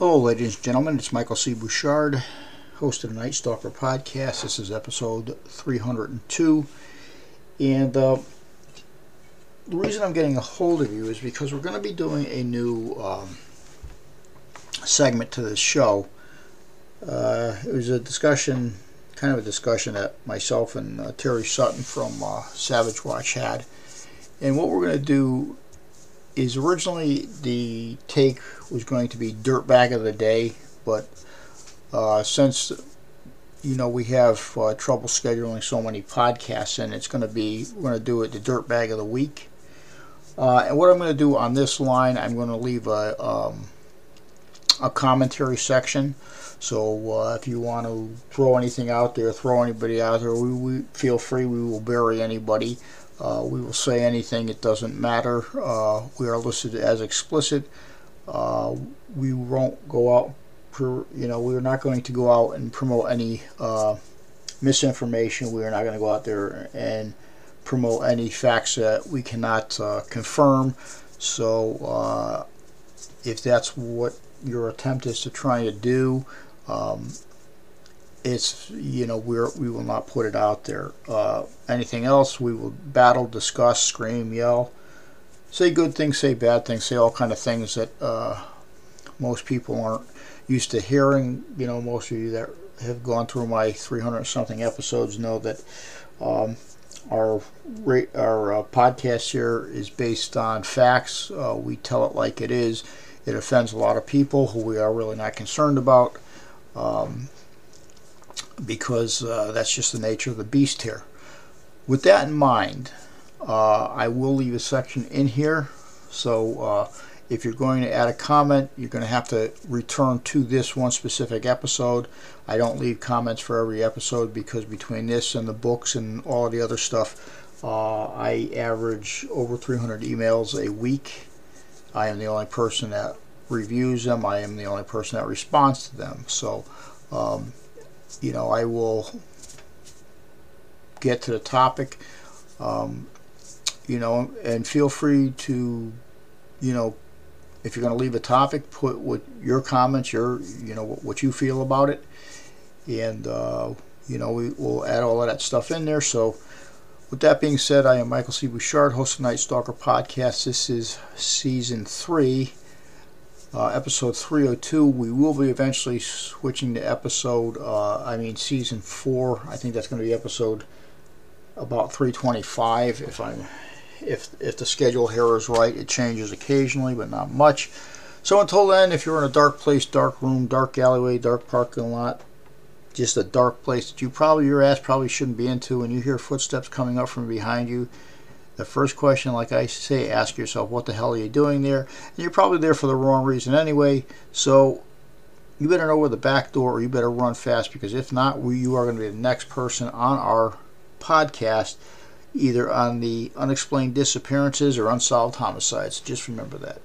Hello, ladies and gentlemen. It's Michael C. Bouchard, host of the Night Stalker podcast. This is episode 302. And uh, the reason I'm getting a hold of you is because we're going to be doing a new um, segment to this show. Uh, it was a discussion, kind of a discussion that myself and uh, Terry Sutton from uh, Savage Watch had. And what we're going to do is originally the take was going to be Dirtbag of the Day, but uh, since you know we have uh, trouble scheduling so many podcasts, and it's going to be we're going to do it the Dirtbag of the Week. Uh, and what I'm going to do on this line, I'm going to leave a um, a commentary section. So uh, if you want to throw anything out there, throw anybody out there, we, we feel free. We will bury anybody. Uh, we will say anything, it doesn't matter. Uh, we are listed as explicit. Uh, we won't go out, for, you know, we're not going to go out and promote any uh, misinformation. We are not going to go out there and promote any facts that we cannot uh, confirm. So uh, if that's what your attempt is to try to do, um, it's you know we're we will not put it out there. Uh, anything else, we will battle, discuss, scream, yell, say good things, say bad things, say all kind of things that uh, most people aren't used to hearing. You know, most of you that have gone through my 300 something episodes know that um, our our uh, podcast here is based on facts. Uh, we tell it like it is. It offends a lot of people who we are really not concerned about. Um, because uh, that's just the nature of the beast here. With that in mind, uh, I will leave a section in here. So uh, if you're going to add a comment, you're going to have to return to this one specific episode. I don't leave comments for every episode because between this and the books and all the other stuff, uh, I average over 300 emails a week. I am the only person that reviews them. I am the only person that responds to them. So um, you know, I will get to the topic, um, you know, and feel free to, you know, if you're going to leave a topic, put what your comments, your, you know, what you feel about it, and uh, you know, we will add all of that stuff in there. So, with that being said, I am Michael C. Bouchard, host of Night Stalker podcast. This is season three uh, episode 302. We will be eventually switching to episode, uh, I mean, season four. I think that's going to be episode about 325. If I'm, if if the schedule here is right, it changes occasionally, but not much. So until then, if you're in a dark place, dark room, dark alleyway, dark parking lot, just a dark place that you probably your ass probably shouldn't be into, and you hear footsteps coming up from behind you the first question, like I say, ask yourself, what the hell are you doing there? And you're probably there for the wrong reason anyway. So you better know where the back door or you better run fast because if not, we, you are going to be the next person on our podcast, either on the unexplained disappearances or unsolved homicides. Just remember that.